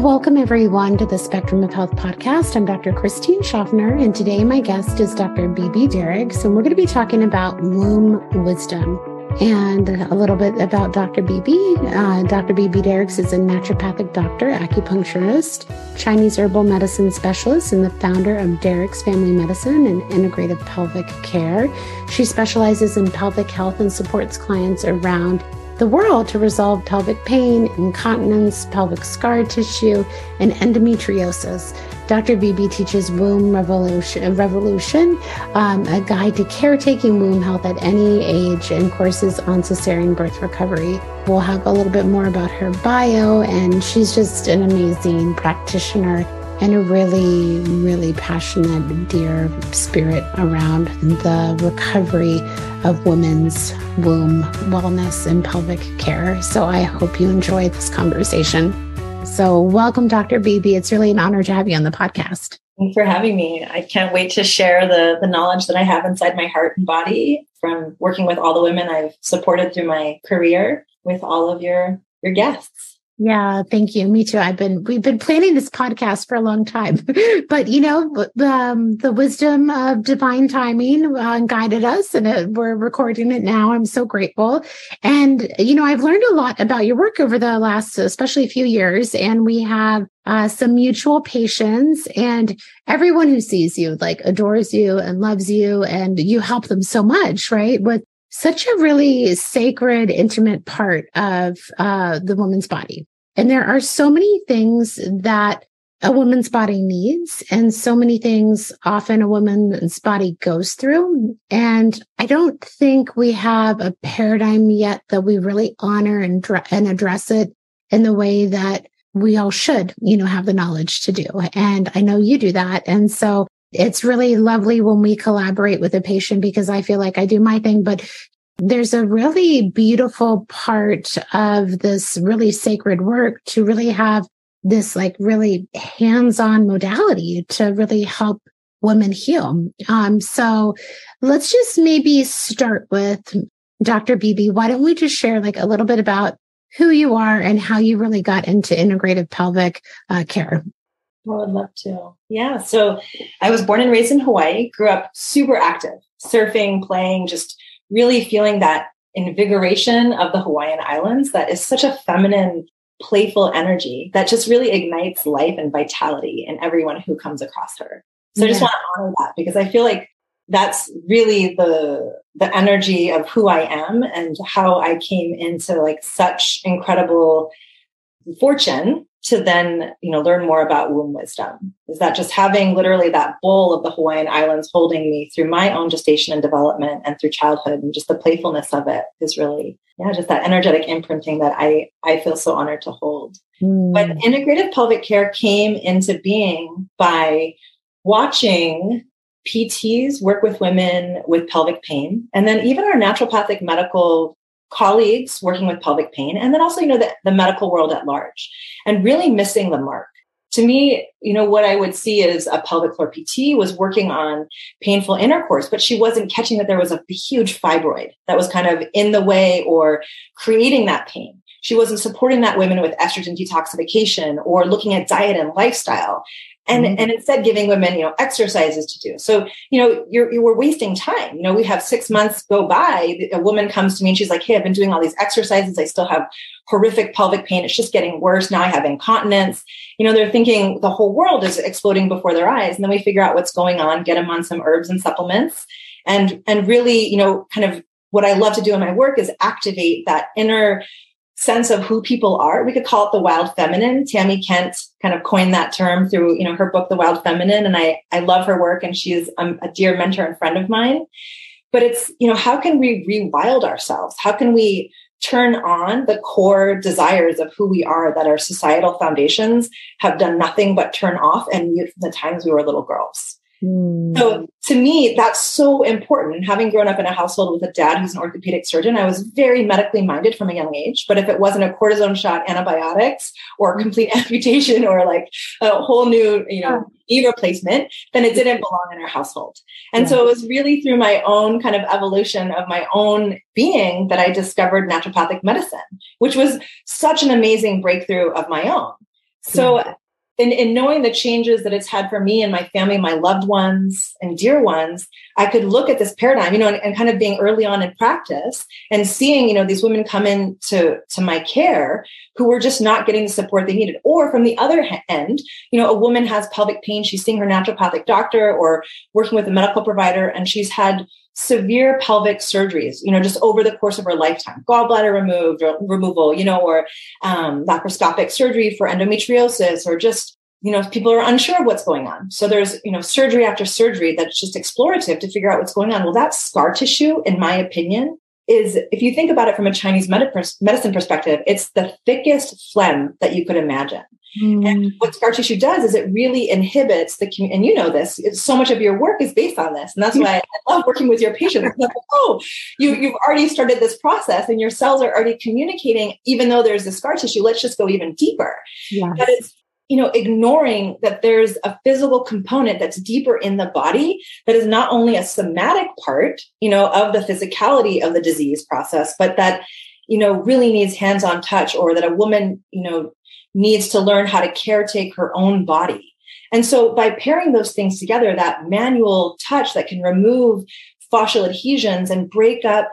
Welcome, everyone, to the Spectrum of Health podcast. I'm Dr. Christine Schaffner, and today my guest is Dr. Beebe Dericks, and we're going to be talking about womb wisdom and a little bit about Dr. Beebe. Uh, Dr. Beebe Dericks is a naturopathic doctor, acupuncturist, Chinese herbal medicine specialist, and the founder of Dericks Family Medicine and Integrative Pelvic Care. She specializes in pelvic health and supports clients around the world to resolve pelvic pain, incontinence, pelvic scar tissue, and endometriosis. Dr. Beebe teaches Womb Revolution, Revolution um, a guide to caretaking womb health at any age, and courses on cesarean birth recovery. We'll have a little bit more about her bio, and she's just an amazing practitioner and a really, really passionate, dear spirit around the recovery of women's womb wellness and pelvic care. So I hope you enjoy this conversation. So, welcome, Dr. Beebe. It's really an honor to have you on the podcast. Thanks for having me. I can't wait to share the, the knowledge that I have inside my heart and body from working with all the women I've supported through my career with all of your, your guests. Yeah, thank you. Me too. I've been we've been planning this podcast for a long time, but you know, um, the wisdom of divine timing uh, guided us, and it, we're recording it now. I'm so grateful, and you know, I've learned a lot about your work over the last, especially a few years, and we have uh, some mutual patients, and everyone who sees you like adores you and loves you, and you help them so much, right? With such a really sacred, intimate part of uh, the woman's body. And there are so many things that a woman's body needs and so many things often a woman's body goes through. And I don't think we have a paradigm yet that we really honor and, and address it in the way that we all should, you know, have the knowledge to do. And I know you do that. And so it's really lovely when we collaborate with a patient because I feel like I do my thing, but there's a really beautiful part of this really sacred work to really have this like really hands-on modality to really help women heal. Um, so let's just maybe start with Dr. Beebe. Why don't we just share like a little bit about who you are and how you really got into integrative pelvic uh, care? I would love to. Yeah. So I was born and raised in Hawaii, grew up super active, surfing, playing, just really feeling that invigoration of the Hawaiian Islands that is such a feminine, playful energy that just really ignites life and vitality in everyone who comes across her. So yeah. I just want to honor that because I feel like that's really the the energy of who I am and how I came into like such incredible fortune to then, you know, learn more about womb wisdom? Is that just having literally that bowl of the Hawaiian Islands holding me through my own gestation and development and through childhood and just the playfulness of it is really, yeah, just that energetic imprinting that I, I feel so honored to hold. Mm. But integrative pelvic care came into being by watching PTs work with women with pelvic pain. And then even our naturopathic medical colleagues working with pelvic pain and then also you know the, the medical world at large and really missing the mark. To me you know what i would see is a pelvic floor pt was working on painful intercourse but she wasn't catching that there was a huge fibroid that was kind of in the way or creating that pain she wasn't supporting that women with estrogen detoxification or looking at diet and lifestyle. And mm-hmm. and instead giving women you know exercises to do. So you know you're you were wasting time. You know we have six months go by a woman comes to me and she's like hey i've been doing all these exercises. I still have horrific pelvic pain. It's just getting worse. Now i have incontinence. You know they're thinking the whole world is exploding before their eyes. And then we figure out what's going on get them on some herbs and supplements. And and really you know kind of what i love to do in my work is activate that inner sense of who people are. We could call it the wild feminine. Tami Kent kind of coined that term through, you know, her book, The Wild Feminine. And I, I love her work and she is um, a dear mentor and friend of mine. But it's, you know, how can we rewild ourselves? How can we turn on the core desires of who we are that our societal foundations have done nothing but turn off and mute from the times we were little girls? Mm. So to me, that's so important. Having grown up in a household with a dad who's an orthopedic surgeon, I was very medically minded from a young age. But if it wasn't a cortisone shot, antibiotics, or complete amputation, or like a whole new, you know, knee replacement, then it didn't belong in our household. And yeah. so it was really through my own kind of evolution of my own being that I discovered naturopathic medicine, which was such an amazing breakthrough of my own So yeah in, in knowing the changes that it's had for me and my family, my loved ones and dear ones, I could look at this paradigm, you know, and, and, kind of being early on in practice and seeing, you know, these women come in to, to my care who were just not getting the support they needed. Or from the other end, you know, a woman has pelvic pain, she's seeing her naturopathic doctor or working with a medical provider, and she's had severe pelvic surgeries, you know, just over the course of her lifetime, gallbladder removed or removal, you know, or um, laparoscopic surgery for endometriosis, or just, you know, people are unsure of what's going on. So there's, you know, surgery after surgery that's just explorative to figure out what's going on. Well, that scar tissue, in my opinion, is if you think about it from a Chinese medicine perspective, it's the thickest phlegm that you could imagine. Mm. And what scar tissue does is it really inhibits the and you know this. so much of your work is based on this, and that's why I love working with your patients. Like, oh, you you've already started this process, and your cells are already communicating. Even though there's the scar tissue, let's just go even deeper. Yes. But it's you know ignoring that there's a physical component that's deeper in the body that is not only a somatic part, you know, of the physicality of the disease process, but that you know really needs hands-on touch, or that a woman you know needs to learn how to caretake her own body. And so by pairing those things together, that manual touch that can remove fascial adhesions and break up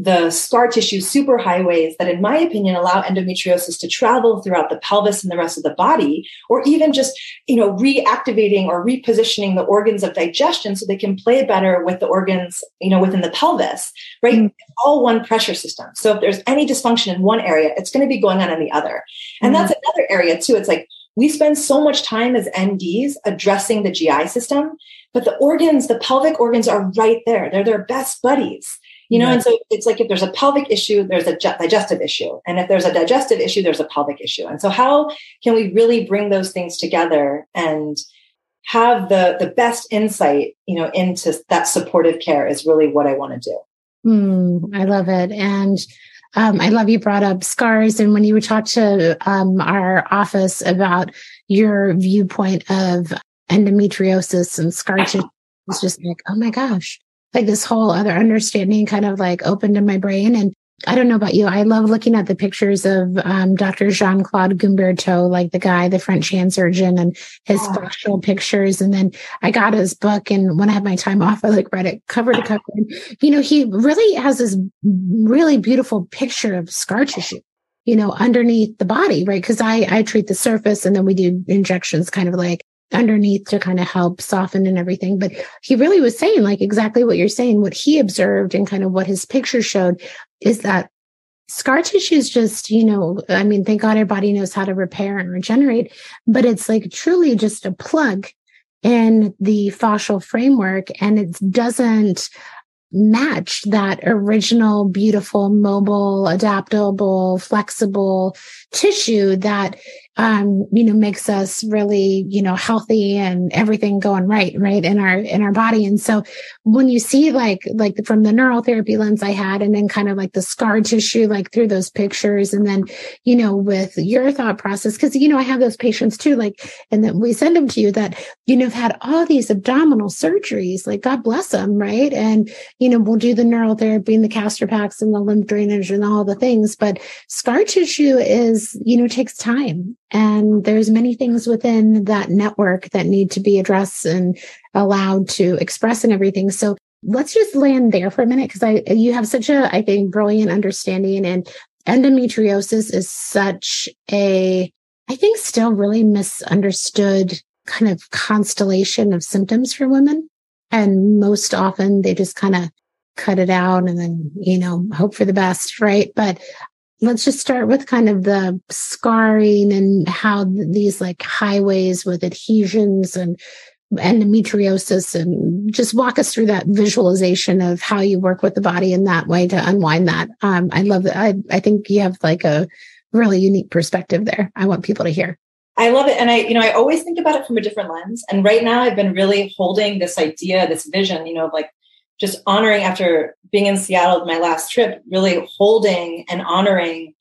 the scar tissue superhighways that, in my opinion, allow endometriosis to travel throughout the pelvis and the rest of the body, or even just, you know, reactivating or repositioning the organs of digestion so they can play better with the organs, you know, within the pelvis, right? Mm. All one pressure system. So if there's any dysfunction in one area, it's going to be going on in the other. And mm. that's another area too. It's like we spend so much time as NDs addressing the GI system, but the organs, the pelvic organs are right there. They're their best buddies you know and so it's like if there's a pelvic issue there's a digestive issue. And if there's a digestive issue there's a pelvic issue. And so how can we really bring those things together and have the the best insight you know into that supportive care is really what i want to do. Mm, i love it. And um, I love you brought up scars. And when you talked to um, our office about your viewpoint of endometriosis and scar tissue, it's just like, oh my gosh, like this whole other understanding kind of like opened in my brain. And I don't know about you. I love looking at the pictures of um, Dr. Jean Claude Guimberteau, like the guy, the French hand surgeon, and his oh. fascial pictures. And then I got his book, and when I had my time off, I like read it cover to cover. And, you know, he really has this really beautiful picture of scar tissue you know, underneath the body, right? Because I I treat the surface and then we do injections kind of like underneath to kind of help soften and everything. But he really was saying like exactly what you're saying. What he observed and kind of what his picture showed is that scar tissue is just, you know, I mean, thank God our body knows how to repair and regenerate, but it's like truly just a plug in the fascial framework and it doesn't match that original, beautiful, mobile, adaptable, flexible tissue that um, you know, makes us really, you know, healthy and everything going right, right in our in our body. And so when you see like like from the neural therapy lens I had, and then kind of like the scar tissue, like through those pictures, and then you know with your thought process, because you know I have those patients too, like, and then we send them to you that you know have had all these abdominal surgeries, like God bless them, right? And you know we'll do the neural therapy and the castor packs and the lymph drainage and all the things, but scar tissue is you know takes time and there's many things within that network that need to be addressed and allowed to express and everything. So let's just land there for a minute because i you have such a i think brilliant understanding and endometriosis is such a i think still really misunderstood kind of constellation of symptoms for women. And most often they just kind of cut it out and then you know hope for the best right? But let's just start with kind of the scarring and how these like highways with adhesions and endometriosis and just walk us through that visualization of how you work with the body in that way to unwind that. Um, I love that. I, I think you have like a really unique perspective there. I want people to hear. I love it. And I, you know, I always think about it from a different lens. And right now I've been really holding this idea, this vision, you know, of like just honoring after being in Seattle my last trip, really holding and honoring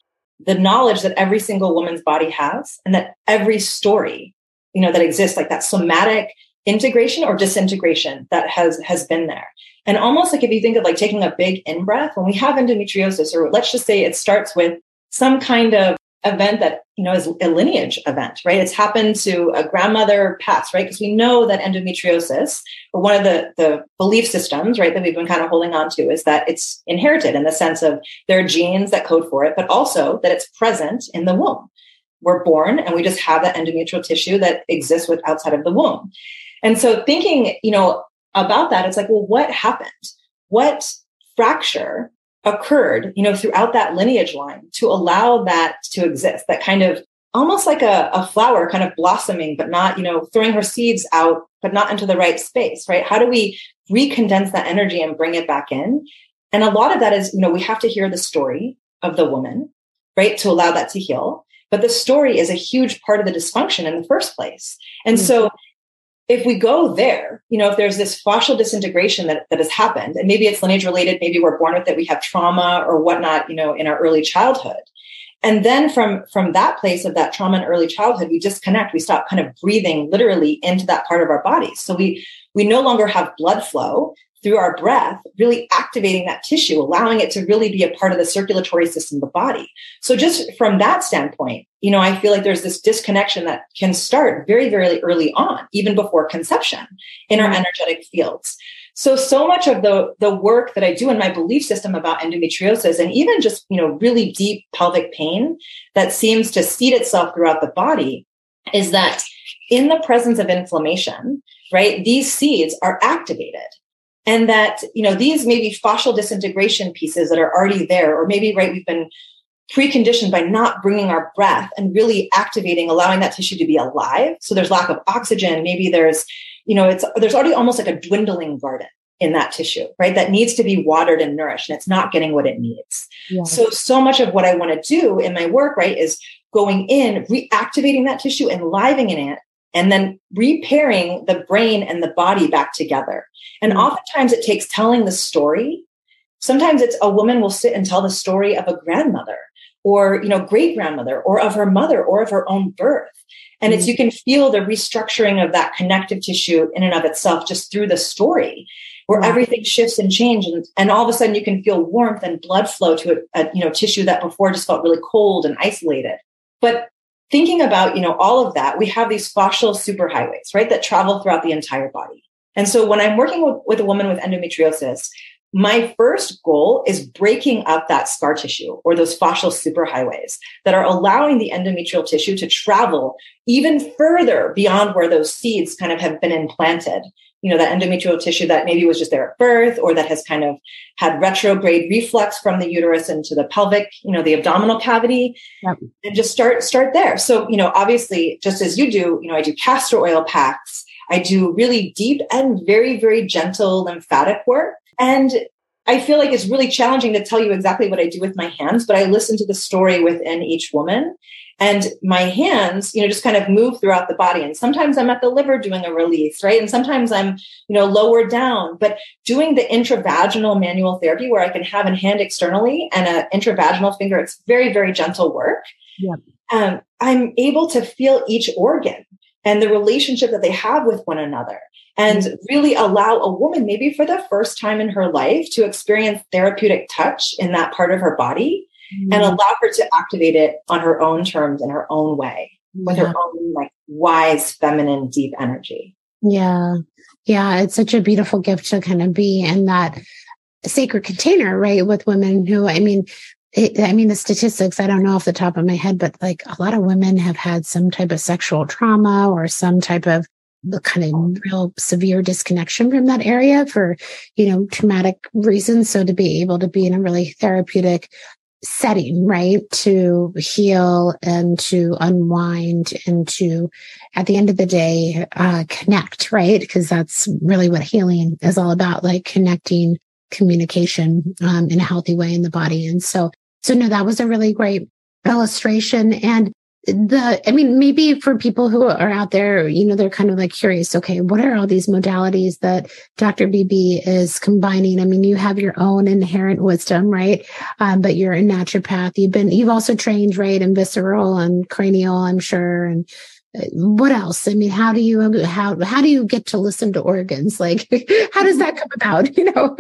the knowledge that every single woman's body has and that every story, you know, that exists, like that somatic integration or disintegration that has has been there. And almost like if you think of like taking a big in breath, when we have endometriosis, or let's just say it starts with some kind of event that you know is a lineage event right? It's happened to a grandmother past right? Because we know that endometriosis or one of the the belief systems right that we've been kind of holding on to is that it's inherited in the sense of there are genes that code for it but also that it's present in the womb. We're born and we just have that endometrial tissue that exists with outside of the womb. And so thinking you know about that it's like well what happened? What fracture occurred, you know, throughout that lineage line to allow that to exist, that kind of almost like a, a flower kind of blossoming, but not, you know, throwing her seeds out, but not into the right space, right? How do we recondense that energy and bring it back in? And a lot of that is, you know, we have to hear the story of the woman, right? To allow that to heal. But the story is a huge part of the dysfunction in the first place. And mm-hmm. so if we go there, you know, if there's this fascial disintegration that, that has happened, and maybe it's lineage related, maybe we're born with it, we have trauma or whatnot, you know, in our early childhood. And then from, from that place of that trauma in early childhood, we disconnect, we stop kind of breathing literally into that part of our bodies. So we, we no longer have blood flow through our breath, really activating that tissue, allowing it to really be a part of the circulatory system of the body. So just from that standpoint, you know, I feel like there's this disconnection that can start very, very early on, even before conception in our mm-hmm. energetic fields. So, so much of the, the work that I do in my belief system about endometriosis and even just, you know, really deep pelvic pain that seems to seed itself throughout the body is that in the presence of inflammation, right, these seeds are activated and that you know these maybe fascial disintegration pieces that are already there or maybe right we've been preconditioned by not bringing our breath and really activating allowing that tissue to be alive. So there's lack of oxygen. Maybe there's you know it's there's already almost like a dwindling garden in that tissue right that needs to be watered and nourished and it's not getting what it needs. Yeah. so so much of what i want to do in my work right is going in reactivating that tissue and livening it and then repairing the brain and the body back together. And mm-hmm. oftentimes it takes telling the story. Sometimes it's a woman will sit and tell the story of a grandmother or, you know, great grandmother or of her mother or of her own birth. And it's, you can feel the restructuring of that connective tissue in and of itself just through the story where mm-hmm. everything shifts and changes. And, and, all of a sudden you can feel warmth and blood flow to a, a, you know, tissue that before just felt really cold and isolated. But thinking about, you know, all of that, we have these fascial superhighways, right, that travel throughout the entire body. And so when I'm working with, with a woman with endometriosis, my first goal is breaking up that scar tissue or those fascial superhighways that are allowing the endometrial tissue to travel even further beyond where those seeds kind of have been implanted you know, that endometrial tissue that maybe was just there at birth or that has kind of had retrograde reflux from the uterus into the pelvic, you know, the abdominal cavity yep. and just start, start there. So, you know, obviously just as you do, you know, I do castor oil packs. I do really deep and very, very gentle lymphatic work. And I feel like it's really challenging to tell you exactly what I do with my hands, but I listen to the story within each woman and my hands, you know, just kind of move throughout the body. And sometimes I'm at the liver doing a release, right? And sometimes I'm, you know, lower down, but doing the intravaginal manual therapy where I can have a hand externally and an intravaginal finger, it's very, very gentle work. Yeah. Um, I'm able to feel each organ and the relationship that they have with one another and mm-hmm. really allow a woman, maybe for the first time in her life, to experience therapeutic touch in that part of her body mm-hmm. and allow her to activate it on her own terms in her own way with yeah. her own like wise, feminine, deep energy. Yeah. Yeah. It's such a beautiful gift to kind of be in that sacred container, right? With women who, I mean, it, I mean, the statistics, I don't know off the top of my head, but like a lot of women have had some type of sexual trauma or some type of the kind of real severe disconnection from that area for, you know, traumatic reasons. So to be able to be in a really therapeutic setting, right? To heal and to unwind and to, at the end of the day, uh, connect, right? Because that's really what healing is all about, like connecting communication um, in a healthy way in the body. And so, so no, that was a really great illustration. And the i mean maybe for people who are out there you know they're kind of like curious okay what are all these modalities that dr beebe is combining i mean you have your own inherent wisdom right um, but you're a naturopath you've been you've also trained right in visceral and cranial i'm sure and what else? I mean, how do you how how do you get to listen to organs? Like, how does that come about? You know.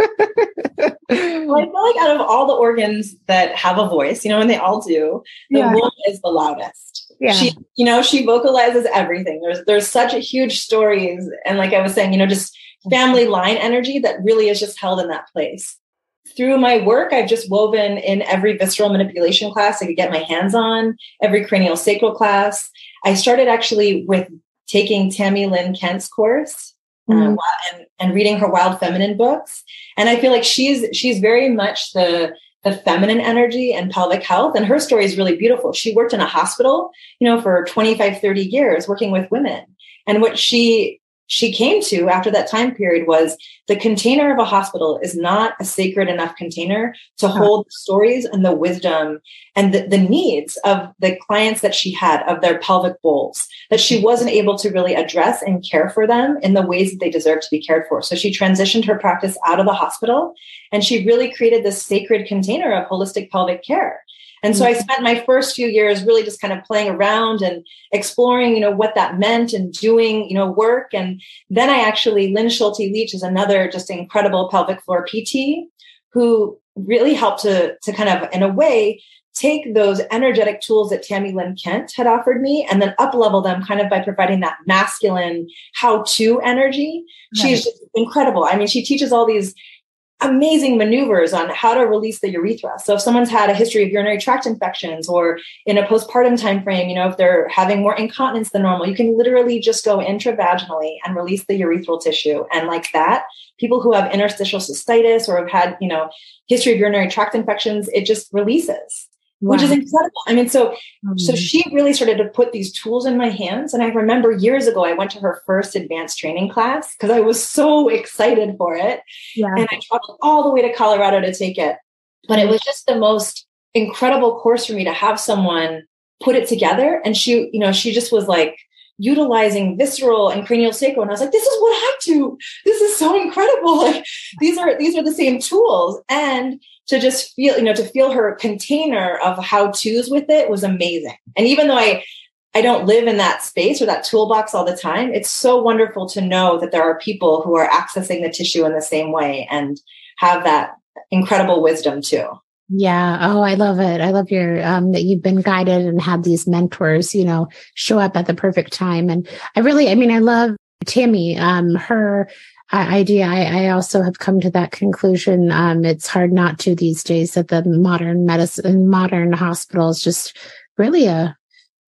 well, I feel like out of all the organs that have a voice, you know, and they all do, the yeah. womb is the loudest. Yeah. She, you know, she vocalizes everything. There's there's such a huge stories, and like I was saying, you know, just family line energy that really is just held in that place. Through my work, I've just woven in every visceral manipulation class I could get my hands on, every cranial sacral class. I started actually with taking Tami Lynn Kent's course mm-hmm. uh, and, and reading her Wild Feminine books. And I feel like she's she's very much the the feminine energy and pelvic health. And her story is really beautiful. She worked in a hospital, you know, for 25, 30 years working with women. And what she she came to after that time period was the container of a hospital is not a sacred enough container to hold the stories and the wisdom and the, the, needs of the clients that she had of their pelvic bowls that she wasn't able to really address and care for them in the ways that they deserve to be cared for. So she transitioned her practice out of the hospital and she really created this sacred container of holistic pelvic care and so I mm-hmm. spent my first few years really just kind of playing around and exploring, you know, what that meant and doing, you know, work. And then I actually, Lynn Schulte Leach is another just incredible pelvic floor PT who really helped to, to kind of, in a way, take those energetic tools that Tami Lynn Kent had offered me and then up level them kind of by providing that masculine how to energy. Right. She's incredible. I mean, she teaches all these amazing maneuvers on how to release the urethra. So if someone's had a history of urinary tract infections or in a postpartum time frame, you know, if they're having more incontinence than normal, you can literally just go intravaginally and release the urethral tissue. And like that, people who have interstitial cystitis or have had, you know, history of urinary tract infections, it just releases wow. which is incredible. I mean, so mm-hmm. so she really started to put these tools in my hands. And I remember years ago, I went to her first advanced training class because I was so excited for it. Yeah. And I traveled all the way to Colorado to take it. But it was just the most incredible course for me to have someone put it together. And she, you know, she just was like, utilizing visceral and cranial sacral and i was like this is what i do this is so incredible like these are these are the same tools and to just feel, you know, to feel her container of how to's with it was amazing. And even though I, I don't live in that space or that toolbox all the time, it's so wonderful to know that there are people who are accessing the tissue in the same way and have that incredible wisdom too. Yeah. Oh, I love it. I love your um that you've been guided and had these mentors, you know, show up at the perfect time. And I really, I mean, I love Tami, um, her idea. I, I, also have come to that conclusion. Um, it's hard not to these days that the modern medicine, modern hospitals, just really a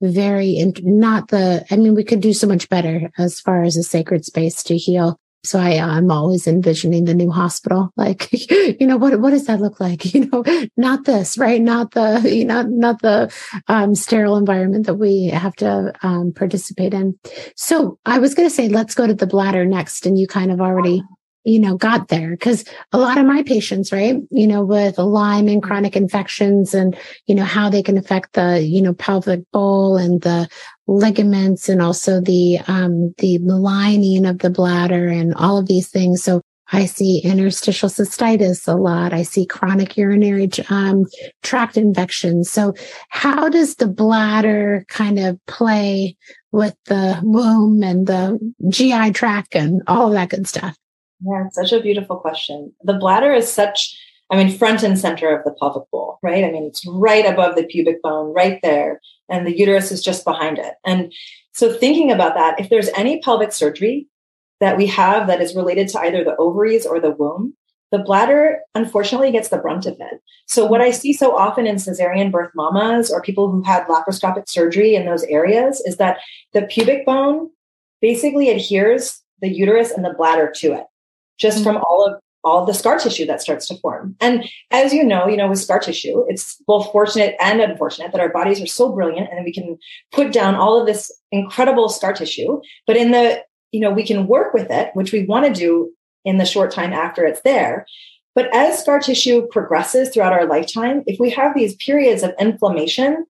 very not the. I mean, we could do so much better as far as a sacred space to heal so I, I'm always envisioning the new hospital. Like, you know, what, what does that look like? You know, not this, right? Not the, you know, not the um, sterile environment that we have to um, participate in. So I was going to say, let's go to the bladder next. And you kind of already you know, got there. Cause a lot of my patients, right, you know, with Lyme and chronic infections and, you know, how they can affect the, you know, pelvic bowl and the ligaments and also the, um, the lining of the bladder and all of these things. So I see interstitial cystitis a lot. I see chronic urinary um, tract infections. So, how does the bladder kind of play with the womb and the GI tract and all of that good stuff? Yeah, such a beautiful question. The bladder is such, I mean, front and center of the pelvic bowl, right? I mean, it's right above the pubic bone, right there, and the uterus is just behind it. And so, thinking about that, if there's any pelvic surgery that we have that is related to either the ovaries or the womb, the bladder unfortunately gets the brunt of it. So, what I see so often in cesarean birth mamas or people who had laparoscopic surgery in those areas is that the pubic bone basically adheres the uterus and the bladder to it just mm-hmm. from all of all the scar tissue that starts to form. And as you know, you know, with scar tissue, it's both fortunate and unfortunate that our bodies are so brilliant and we can put down all of this incredible scar tissue. But in the, you know, we can work with it, which we want to do in the short time after it's there. But as scar tissue progresses throughout our lifetime, if we have these periods of inflammation,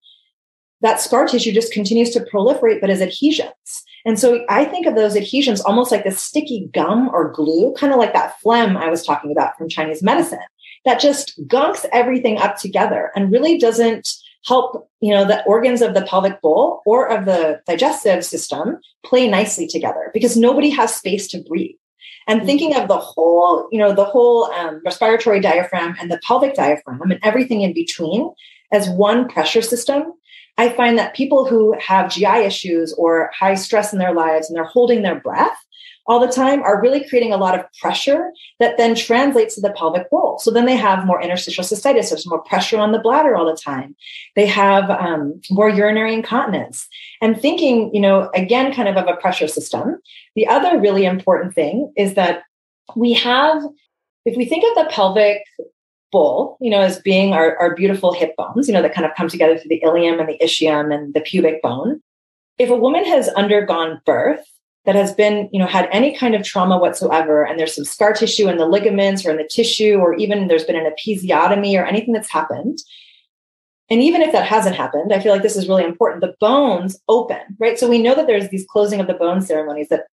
that scar tissue just continues to proliferate, but as adhesions. And so I think of those adhesions almost like the sticky gum or glue, kind of like that phlegm I was talking about from Chinese medicine that just gunks everything up together and really doesn't help, you know, the organs of the pelvic bowl or of the digestive system play nicely together because nobody has space to breathe. And mm-hmm. thinking of the whole, you know, the whole um, respiratory diaphragm and the pelvic diaphragm and everything in between as one pressure system, I find that people who have GI issues or high stress in their lives and they're holding their breath, all the time are really creating a lot of pressure that then translates to the pelvic bowl. So then they have more interstitial cystitis. There's more pressure on the bladder all the time. They have um, more urinary incontinence. And thinking, you know, again, kind of of a pressure system. The other really important thing is that we have, if we think of the pelvic bowl, you know, as being our, our beautiful hip bones, you know, that kind of come together through the ilium and the ischium and the pubic bone. If a woman has undergone birth, that has been, you know, had any kind of trauma whatsoever, and there's some scar tissue in the ligaments or in the tissue, or even there's been an episiotomy or anything that's happened. And even if that hasn't happened, I feel like this is really important. The bones open, right? So we know that there's these closing of the bone ceremonies that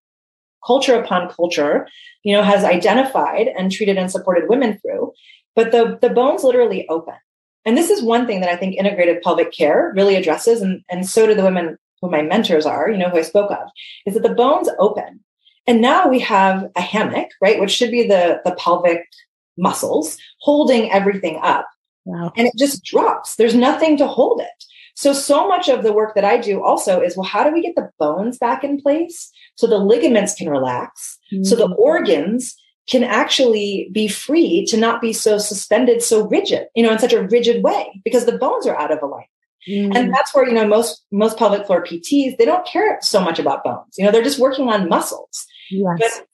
culture upon culture, you know, has identified and treated and supported women through. But the, the bones literally open. And this is one thing that I think integrated pelvic care really addresses. And, and so do the women who my mentors are, you know, who I spoke of, is that the bones open. And now we have a hammock, right? Which should be the, the pelvic muscles holding everything up. Wow. And it just drops. There's nothing to hold it. So, so much of the work that I do also is, well, how do we get the bones back in place so the ligaments can relax, mm-hmm. so the mm-hmm. organs can actually be free to not be so suspended, so rigid, you know, in such a rigid way because the bones are out of alignment. Mm. And that's where, you know, most, most pelvic floor PTs, they don't care so much about bones. You know, they're just working on muscles. Yes. But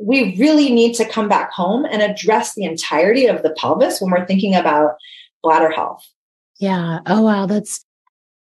we really need to come back home and address the entirety of the pelvis when we're thinking about bladder health. Yeah. Oh, wow. That's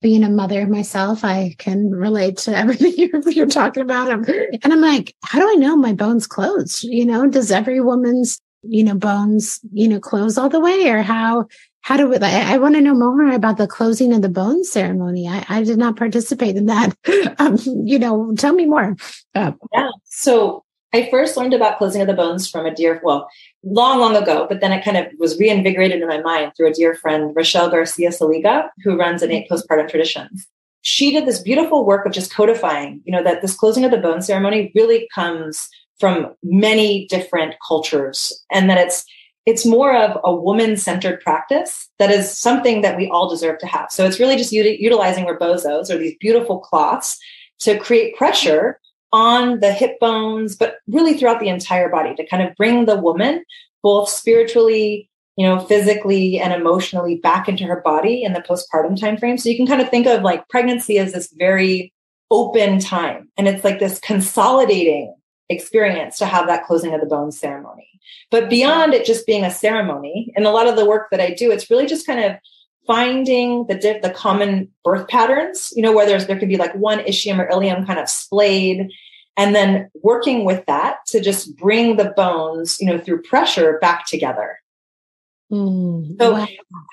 being a mother myself. I can relate to everything you're, you're talking about. And I'm like, how do I know my bones close? You know, does every woman's, you know, bones, you know, close all the way or how, how do we, I, I want to know more about the closing of the bone ceremony. I, I did not participate in that. Um, you know, tell me more. Uh, yeah. So I first learned about closing of the bones from a dear, well, long, long ago, but then it kind of was reinvigorated in my mind through a dear friend, Rachelle Garcia Seliga, who runs innate postpartum traditions. She did this beautiful work of just codifying, you know, that this closing of the bone ceremony really comes from many different cultures and that it's it's more of a woman centered practice that is something that we all deserve to have. So it's really just utilizing rebozos or these beautiful cloths to create pressure on the hip bones, but really throughout the entire body to kind of bring the woman both spiritually, you know, physically and emotionally back into her body in the postpartum time frame. So you can kind of think of like pregnancy as this very open time and it's like this consolidating experience to have that closing of the bones ceremony. But beyond it just being a ceremony, and a lot of the work that I do, it's really just kind of finding the diff, the common birth patterns, you know, where there's there could be like one ischium or ilium kind of splayed, and then working with that to just bring the bones, you know, through pressure back together. Mm, so wow.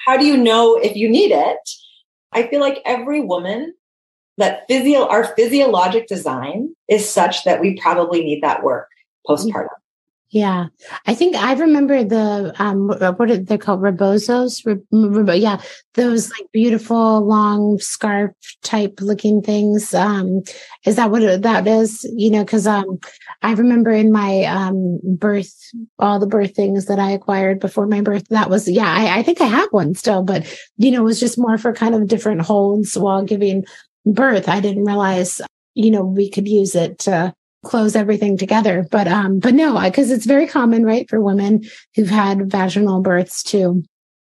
how do you know if you need it? I feel like every woman that physio our physiologic design is such that we probably need that work postpartum. Yeah, I think I remember the um what are they called rebozos? Re, yeah, those like beautiful long scarf type looking things. Um, is that what it, that is? You know, because um, I remember in my um birth, all the birth things that I acquired before my birth. That was yeah, I, I think I have one still, but you know, it was just more for kind of different holds while giving birth. I didn't realize you know we could use it to close everything together. But um, but no, because it's very common, right, for women who've had vaginal births to,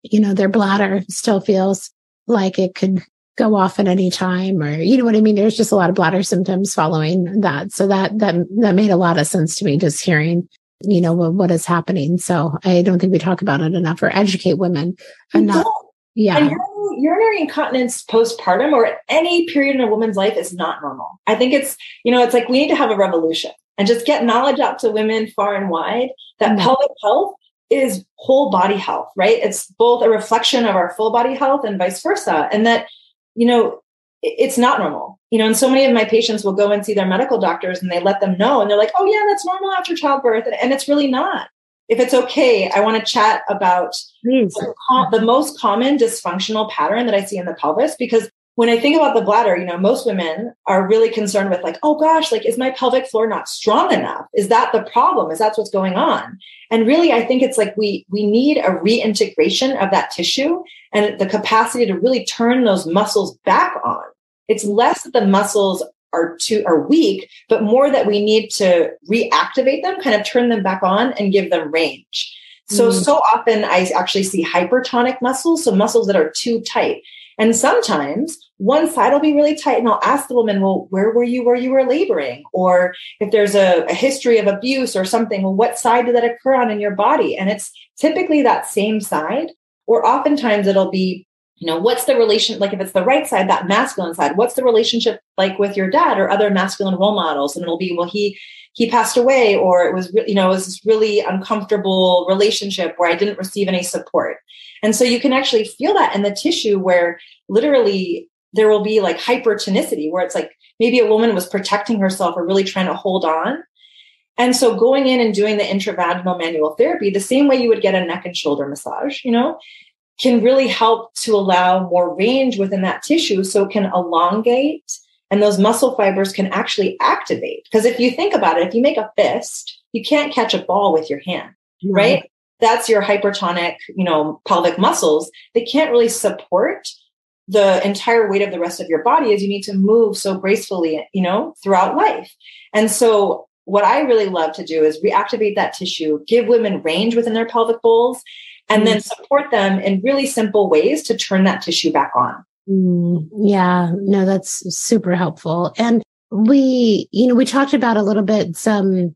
you know, their bladder still feels like it could go off at any time or you know what I mean? There's just a lot of bladder symptoms following that. So that that that made a lot of sense to me just hearing you know what, what is happening so i don't think we talk about it enough or educate women enough yeah. And urinary incontinence postpartum or at any period in a woman's life is not normal. I think it's, you know, it's like we need to have a revolution and just get knowledge out to women far and wide that mm-hmm. pelvic health is whole body health, right? It's both a reflection of our full body health and vice versa. And that, you know, it's not normal. You know, and so many of my patients will go and see their medical doctors and they let them know and they're like, oh, yeah, that's normal after childbirth. And, and it's really not. If it's okay, I want to chat about the, the most common dysfunctional pattern that I see in the pelvis because when I think about the bladder, you know, most women are really concerned with like, oh gosh, like, is my pelvic floor not strong enough? Is that the problem? Is that what's going on? And really, I think it's like we, we need a reintegration of that tissue and the capacity to really turn those muscles back on. It's less that the muscles are too, are weak, but more that we need to reactivate them, kind of turn them back on and give them range. So, mm. so often I actually see hypertonic muscles. So muscles that are too tight. And sometimes one side will be really tight and I'll ask the woman, well, where were you where you were laboring? Or if there's a, a, history of abuse or something, well, what side did that occur on in your body? And it's typically that same side, or oftentimes it'll be, you know, what's the relation, like if it's the right side, that masculine side, what's the relationship like with your dad or other masculine role models? And it'll be, well, he, he passed away or it was, you know, it was this really uncomfortable relationship where I didn't receive any support. And so you can actually feel that in the tissue where literally there will be like hypertonicity where it's like maybe a woman was protecting herself or really trying to hold on. And so going in and doing the intravaginal manual therapy, the same way you would get a neck and shoulder massage, you know, can really help to allow more range within that tissue so it can elongate and those muscle fibers can actually activate. Because if you think about it, if you make a fist, you can't catch a ball with your hand, mm-hmm. right? That's your hypertonic, you know, pelvic muscles. They can't really support the entire weight of the rest of your body as you need to move so gracefully, you know, throughout life. And so what I really love to do is reactivate that tissue, give women range within their pelvic bowls, and then mm. support them in really simple ways to turn that tissue back on. Mm, yeah, no, that's super helpful. And we, you know, we talked about a little bit some,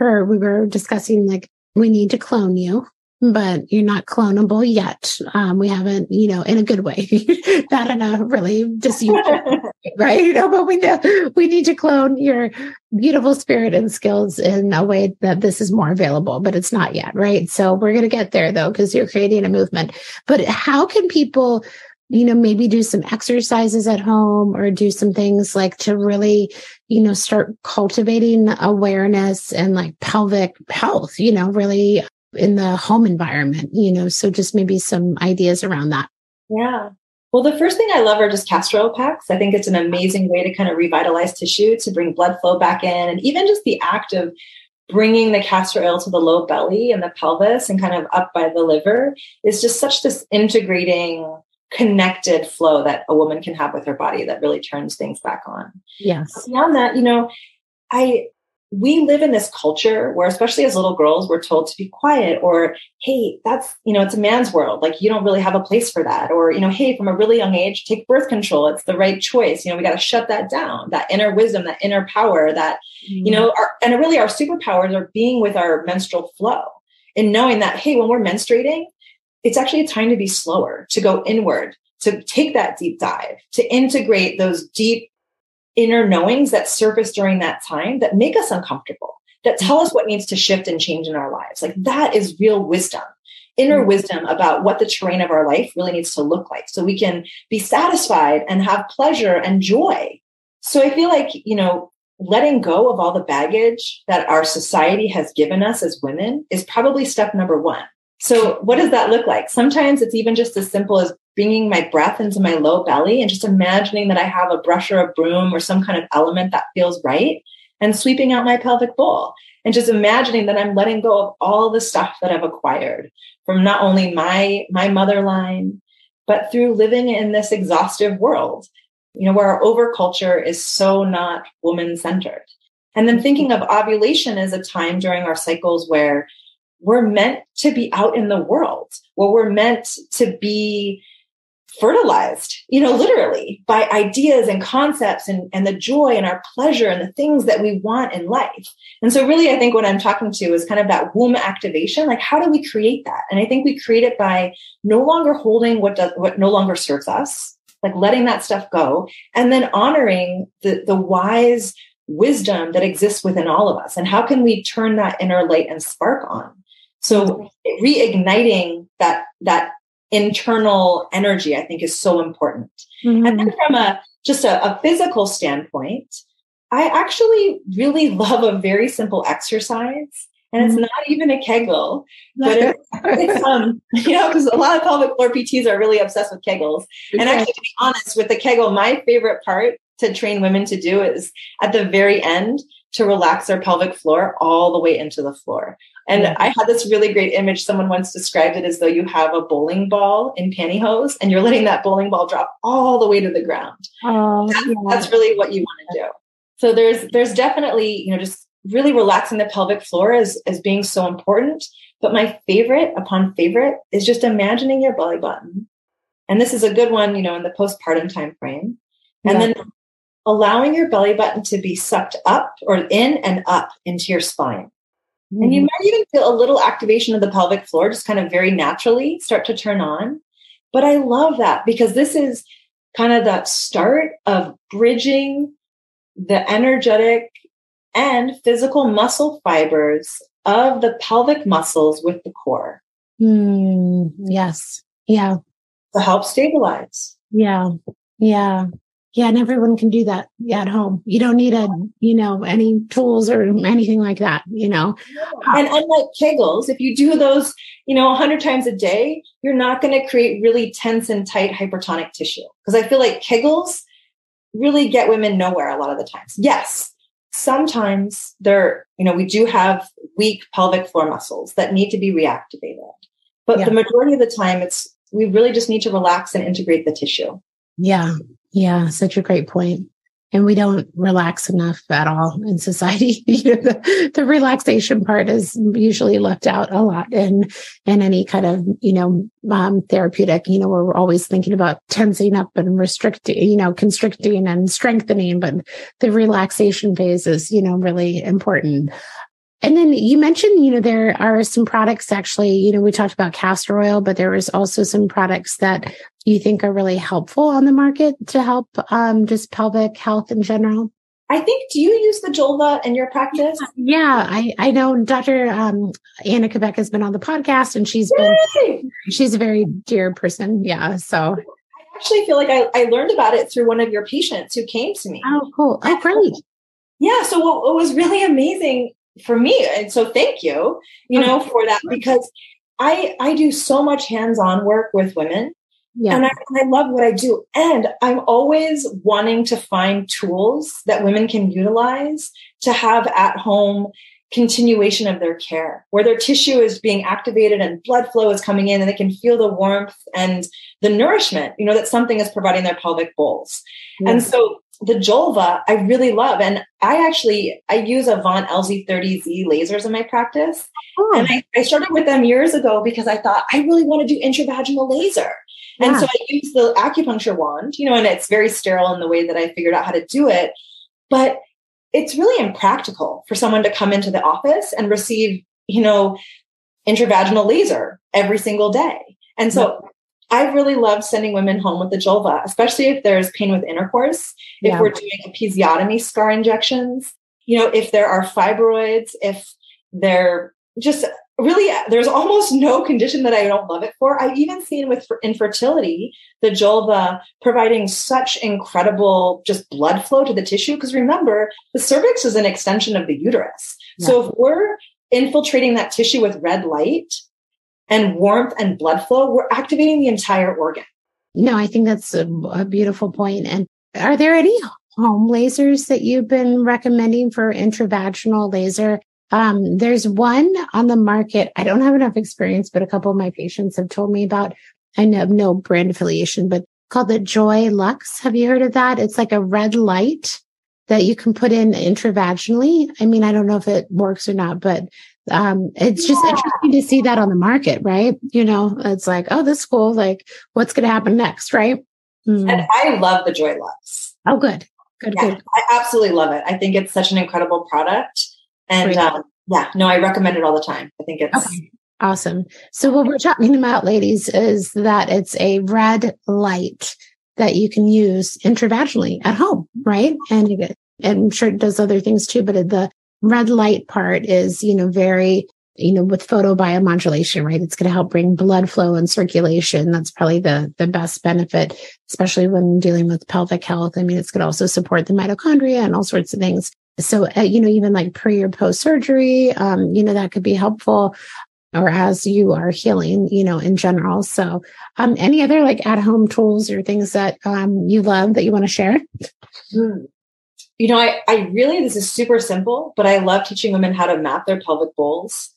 or we were discussing like we need to clone you, but you're not clonable yet. Um, we haven't, you know, in a good way, not in a really just right? You know, but we know we need to clone your beautiful spirit and skills in a way that this is more available, but it's not yet, right? So we're going to get there though, because you're creating a movement. But how can people you know, maybe do some exercises at home or do some things like to really, you know, start cultivating awareness and like pelvic health, you know, really in the home environment, you know. So just maybe some ideas around that. Yeah. Well, the first thing I love are just castor oil packs. I think it's an amazing way to kind of revitalize tissue, to bring blood flow back in, and even just the act of bringing the castor oil to the low belly and the pelvis and kind of up by the liver is just such this integrating connected flow that a woman can have with her body that really turns things back on. Yes. Beyond that, you know, I we live in this culture where especially as little girls we're told to be quiet or hey that's you know it's a man's world. Like you don't really have a place for that. Or you know hey from a really young age take birth control. It's the right choice. You know we got to shut that down. That inner wisdom that inner power that mm-hmm. you know our, and really our superpowers are being with our menstrual flow and knowing that hey when we're menstruating it's actually a time to be slower, to go inward, to take that deep dive, to integrate those deep inner knowings that surface during that time that make us uncomfortable, that tell us what needs to shift and change in our lives. Like that is real wisdom, inner mm-hmm. wisdom about what the terrain of our life really needs to look like so we can be satisfied and have pleasure and joy. So I feel like, you know, letting go of all the baggage that our society has given us as women is probably step number one. So, what does that look like? Sometimes it's even just as simple as bringing my breath into my low belly and just imagining that I have a brush or a broom or some kind of element that feels right and sweeping out my pelvic bowl. And just imagining that I'm letting go of all the stuff that I've acquired from not only my my mother line but through living in this exhaustive world you know where our overculture is so not woman centered and then thinking of ovulation as a time during our cycles where we're meant to be out in the world where we're meant to be fertilized, you know, literally by ideas and concepts and, and the joy and our pleasure and the things that we want in life. And so really, I think what I'm talking to is kind of that womb activation. Like, how do we create that? And I think we create it by no longer holding what does, what no longer serves us, like letting that stuff go and then honoring the, the wise wisdom that exists within all of us. And how can we turn that inner light and spark on? So reigniting that that internal energy, I think, is so important. Mm-hmm. And then from a just a, a physical standpoint, I actually really love a very simple exercise. and it's mm-hmm. not even a Kegel, but it, it's um, you know, because a lot of pelvic floor PTs are really obsessed with Kegels. And actually, to be honest, with the Kegel, my favorite part to train women to do is at the very end to relax their pelvic floor all the way into the floor. And. I had this really great image. Someone once described it as though you have a bowling ball in pantyhose and you're letting that bowling ball drop all the way to the ground. Oh, that's, yeah. that's really what you want to do. So there's there's definitely, you know, just really relaxing the pelvic floor as, as being so important. But my favorite upon favorite is just imagining your belly button. And this is a good one, you know, in the postpartum time frame. And yeah. then allowing your belly button to be sucked up or in and up into your spine. Mm-hmm. And you mm-hmm. might even feel a little activation of the pelvic floor, just kind of very naturally start to turn on. But I love that because this is kind of that start of bridging the energetic and physical muscle fibers of the pelvic muscles with the core. Mm, yes. Yeah. To help stabilize. Yeah. Yeah. Yeah. And everyone can do that at home. You don't need a, you know, any tools or anything like that, you know. And unlike Kegels, if you do those, you know, 100 times a day, you're not going to create really tense and tight hypertonic tissue. Because I feel like Kegels really get women nowhere a lot of the times. Yes, sometimes they're, you know, we do have weak pelvic floor muscles that need to be reactivated. But yeah. the majority of the time, it's we really just need to relax and integrate the tissue. Yeah. Yeah. Such a great point and we don't relax enough at all in society. you know, the, the, relaxation part is usually left out a lot in in any kind of you know um, therapeutic. You know, we're always thinking about tensing up and restricting, you know, constricting and strengthening, but the relaxation phase is you know really important. And then you mentioned, you know, there are some products actually, you know, we talked about castor oil, but there was also some products that you think are really helpful on the market to help um, just pelvic health in general. I think, do you use the Julva in your practice? Yeah, I, I know Dr. Um, Anna Cabeca has been on the podcast and she's Yay! been, she's a very dear person. Yeah. So I actually feel like I, I learned about it through one of your patients who came to me. Oh, cool. Oh, great. Yeah. So what, what was really amazing for me and so thank you you know for that because i i do so much hands-on work with women yeah. and I, I love what i do and i'm always wanting to find tools that women can utilize to have at home continuation of their care where their tissue is being activated and blood flow is coming in and they can feel the warmth and the nourishment you know that something is providing their pelvic bowls. And so the Julva I really love. And I actually, I use Avant LZ30Z lasers in my practice. Oh. And I, I, started with them years ago because I thought I really want to do intravaginal laser. Yeah. And so I use the acupuncture wand, you know, and it's very sterile in the way that I figured out how to do it. But it's really impractical for someone to come into the office and receive, you know, intravaginal laser every single day. And so I really love sending women home with the Jolva, especially if there's pain with intercourse, if yeah. we're doing episiotomy scar injections, you know, if there are fibroids, if they're just really, there's almost no condition that I don't love it for. I've even seen with infertility, the Jolva providing such incredible just blood flow to the tissue. Because remember, the cervix is an extension of the uterus. Yeah. So if we're infiltrating that tissue with red light, and warmth and blood flow, we're activating the entire organ. No, I think that's a, a beautiful point. And are there any home lasers that you've been recommending for intravaginal laser? Um, there's one on the market. I don't have enough experience, but a couple of my patients have told me about. I have no brand affiliation, but called the Joylux. Have you heard of that? It's like a red light that you can put in intravaginally. I mean, I don't know if it works or not, but um, it's just yeah. interesting to see that on the market, right? You know, it's like, oh, this cool. Like, what's going to happen next, right? Mm. And I love the Joylux. Oh, good, good, yeah, good. I absolutely love it. I think it's such an incredible product, and um, yeah, no, I recommend it all the time. I think it's okay. awesome. So what we're talking about, ladies, is that it's a red light that you can use intravaginally at home, right? And and I'm sure it does other things too, but the red light part is, you know, very, you know, with photobiomodulation, right? It's going to help bring blood flow and circulation. That's probably the, the best benefit, especially when dealing with pelvic health. I mean, it's going to also support the mitochondria and all sorts of things. so uh, you know even like pre or post surgery um you know that could be helpful or as you are healing you know in general so um any other like at home tools or things that um you love that you want to share mm. You know I, I really this is super simple but i love teaching women how to map their pelvic bowls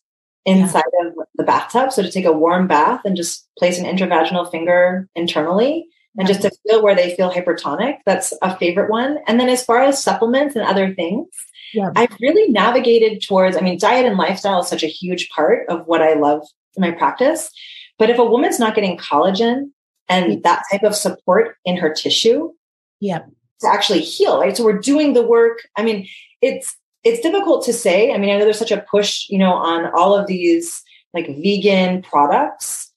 inside yeah. of the bathtub so to take a warm bath and just place an intravaginal finger internally and just to feel where they feel hypertonic. That's a favorite one. And then as far as supplements and other things, yeah. I've really navigated towards, I mean, diet and lifestyle is such a huge part of what I love in my practice. But if a woman's not getting collagen and that type of support in her tissue, yeah, to actually heal, right? So we're doing the work. I mean, it's it's difficult to say. I mean, I know there's such a push, you know, on all of these like vegan products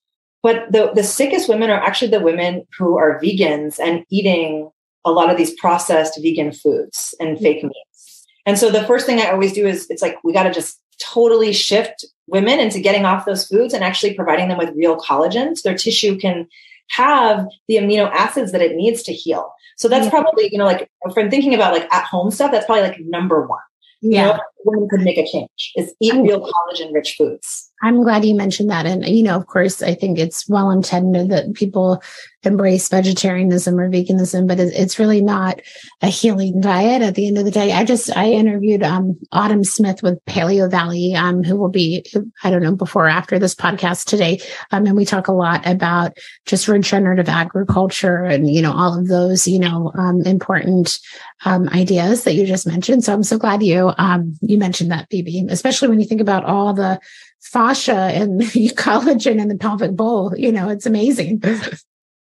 but the, the sickest women are actually the women who are vegans and eating a lot of these processed vegan foods and mm-hmm. fake meats. And so the first thing I always do is it's like we got to just totally shift women into getting off those foods and actually providing them with real collagen so their tissue can have the amino acids that it needs to heal. So that's mm-hmm. probably, you know, like from thinking about like at home stuff, that's probably like number one. Yeah. You know, women could make a change is eat real collagen rich foods. I'm glad you mentioned that. And, you know, of course, I think it's well intended that people embrace vegetarianism or veganism, but it's really not a healing diet at the end of the day. I just, I interviewed um, Autumn Smith with Paleovalley, um, who will be, I don't know, before or after this podcast today. Um, and we talk a lot about just regenerative agriculture and, you know, all of those, you know, um, important um, ideas that you just mentioned. So I'm so glad you, um, you mentioned that, Beebe, especially when you think about all the fascia and collagen in the pelvic bowl. You know, it's amazing.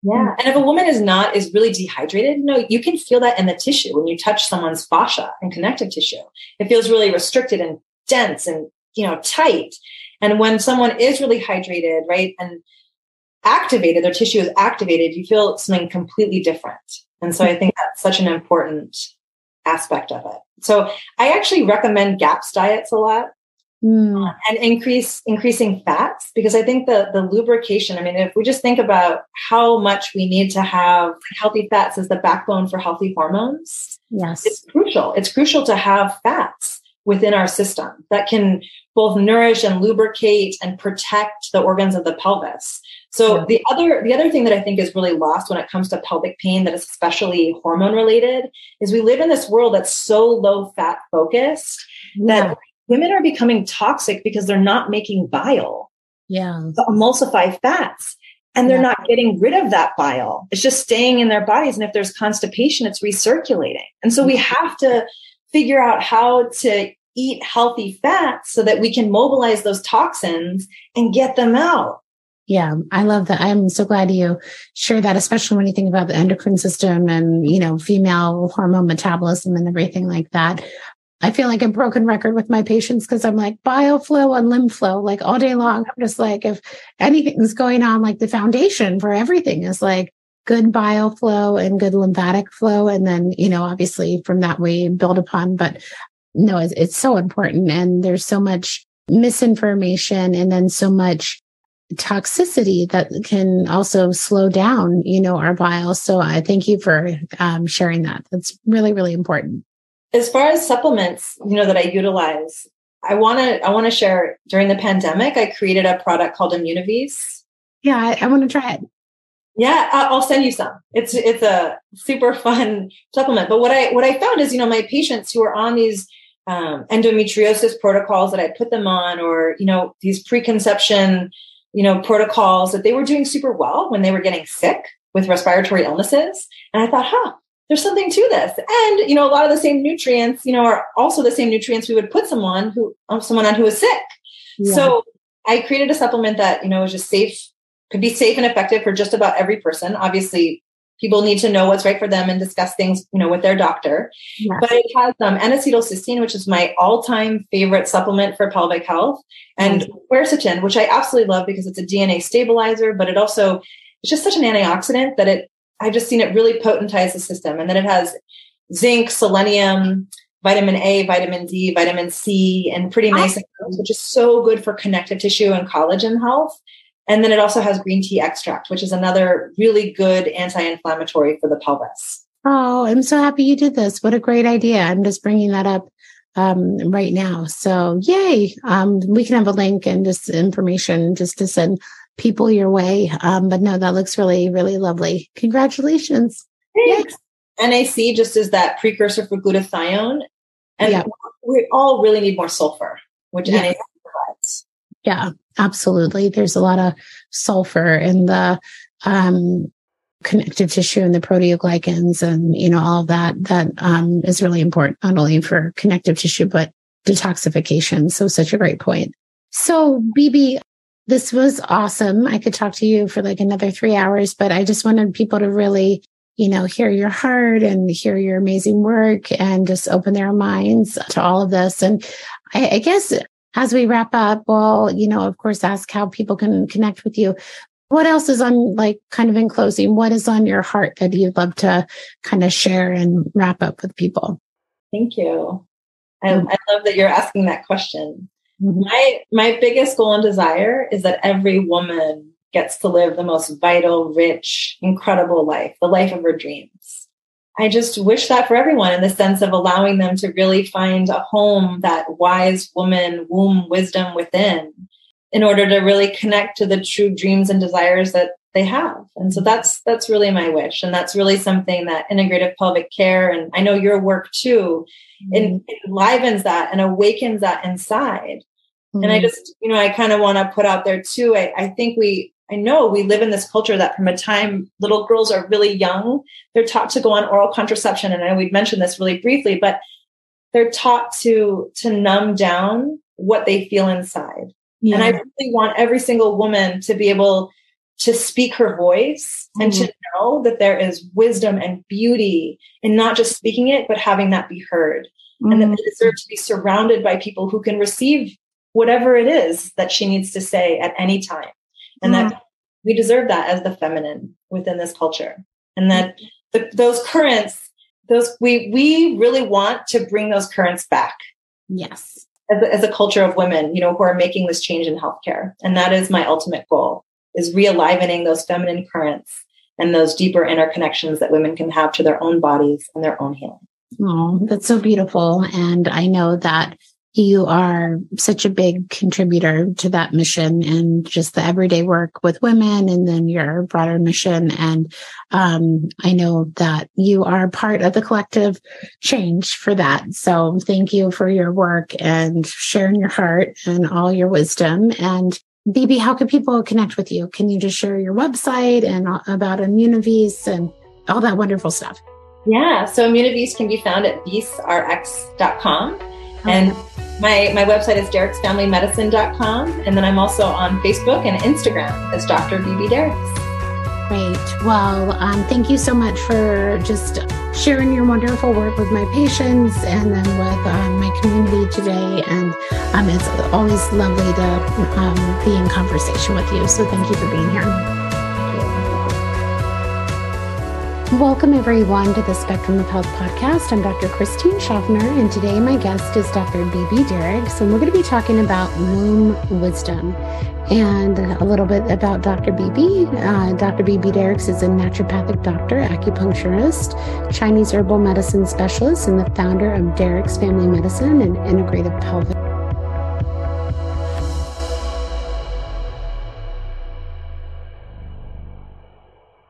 Yeah. And if a woman is not, is really dehydrated, know, you can feel that in the tissue when you touch someone's fascia and connective tissue. It feels really restricted and dense and, you know, tight. And when someone is really hydrated, right, and activated, their tissue is activated, you feel something completely different. And so I think that's such an important aspect of it. So I actually recommend GAPS diets a lot. Mm. and increase increasing fats because I think the the lubrication. I mean, if we just think about how much we need to have healthy fats as the backbone for healthy hormones, yes, it's crucial. It's crucial to have fats within our system that can both nourish and lubricate and protect the organs of the pelvis. So yeah. the other the other thing that I think is really lost when it comes to pelvic pain that is especially hormone related is we live in this world that's so low fat focused yeah. that women are becoming toxic because they're not making bile. Yeah. To emulsify fats. And they're yeah. not getting rid of that bile. It's just staying in their bodies. And if there's constipation, it's recirculating. And so we mm-hmm. have to figure out how to eat healthy fats so that we can mobilize those toxins and get them out. Yeah, I love that. I'm so glad you share that, especially when you think about the endocrine system and, you know, female hormone metabolism and everything like that. I feel like a broken record with my patients because I'm like bile flow and lymph flow, like all day long. I'm just like, if anything's going on, like the foundation for everything is like good bile flow and good lymphatic flow. And then, you know, obviously from that we build upon, but no, it's, it's so important. And there's so much misinformation and then so much toxicity that can also slow down, you know, our bile. So I thank you for um, sharing that. That's really, really important as far as supplements, you know, that I utilize, I want to I want to share during the pandemic, I created a product called Immunovis. Yeah, I, I want to try it. Yeah, I'll send you some. It's it's a super fun supplement. But what I what I found is, you know, my patients who are on these um, endometriosis protocols that I put them on, or you know, these preconception, you know, protocols that they were doing super well when they were getting sick with respiratory illnesses. And I thought, huh, there's something to this. And, you know, a lot of the same nutrients, you know, are also the same nutrients we would put someone who, um, someone on who is sick. Yeah. So I created a supplement that, you know, was just safe, could be safe and effective for just about every person. Obviously, people need to know what's right for them and discuss things, you know, with their doctor. Yeah. But it has um, N-acetylcysteine, which is my all-time favorite supplement for pelvic health, and mm-hmm. quercetin, which I absolutely love because it's a DNA stabilizer, but it also it's just such an antioxidant that it I've just seen it really potentize the system. And then it has zinc, selenium, vitamin A, vitamin D, vitamin C, and pretty nice, amounts, which is so good for connective tissue and collagen health. And then it also has green tea extract, which is another really good anti-inflammatory for the pelvis. Oh, I'm so happy you did this. What a great idea. I'm just bringing that up um, right now. So yay. Um, we can have a link and just information just to send people your way. Um, but no, that looks really, really lovely. Congratulations. Thanks. NAC just is that precursor for glutathione. And yeah. we all really need more sulfur, which yeah. NAC. Yeah, absolutely. There's a lot of sulfur in the um, connective tissue and the proteoglycans and you know all of that that um, is really important not only for connective tissue but detoxification. So such a great point. So Beebe this was awesome. I could talk to you for like another three hours but i just wanted people to really you know hear your heart and hear your amazing work and just open their minds to all of this. And I, I guess as we wrap up, well, you know, of course, ask how people can connect with you. What else is on, like, kind of in closing? What is on your heart that you'd love to kind of share and wrap up with people? Thank you. I, mm-hmm. I love that you're asking that question. Mm-hmm. My my biggest goal and desire is that every woman gets to live the most vital, rich, incredible life, the life of her dreams. I just wish that for everyone in the sense of allowing them to really find a home, that wise woman, womb wisdom within, in order to really connect to the true dreams and desires that they have. And so that's that's really my wish. And that's really something that integrative pelvic care and I know your work too mm-hmm. enlivens that and awakens that inside. Mm-hmm. And I mm-hmm. just, you know, I kind of want to put out there too. I, I think we I know we live in this culture that from a time little girls are really young, they're taught to go on oral contraception. And I know we've mentioned this really briefly, but they're taught to to numb down what they feel inside yeah. And I really want every single woman to be able to speak her voice mm-hmm. and to mm-hmm. know that there is wisdom and beauty in not just speaking it, but having that be heard. Mm-hmm. And that they deserve to be surrounded by people who can receive whatever it is that she needs to say at any time. And mm-hmm. that we deserve that as the feminine within this culture. And that the, those currents, those we we really want to bring those currents back. Yes as a, as a culture of women, you know, who are making this change in healthcare. And that is my ultimate goal is realivening those feminine currents and those deeper interconnections that women can have to their own bodies and their own healing. Oh, that's so beautiful. And I know that you are such a big contributor to that mission and just the everyday work with women and then your broader mission. And um, I know that you are part of the collective change for that. So thank you for your work and sharing your heart and all your wisdom. And Beebe, how can people connect with you? Can you just share your website and about Immunovis and all that wonderful stuff? Yeah, so Immunovis can be found at visrx.com. And my, my website is dericksfamilymedicine.com. And then I'm also on Facebook and Instagram as Dr. Beebe Dericks. Great. Well, um, thank you so much for just sharing your wonderful work with my patients and then with um, my community today. And um, it's always lovely to um, be in conversation with you. So thank you for being here. Welcome, everyone, to the Spectrum of Health podcast. I'm Dr. Christine Schaffner, and today my guest is Dr. Beebe Dericks, and we're going to be talking about womb wisdom and a little bit about Dr. Beebe. Uh, Dr. Beebe Dericks is a naturopathic doctor, acupuncturist, Chinese herbal medicine specialist, and the founder of Dericks Family Medicine and Integrative Pelvic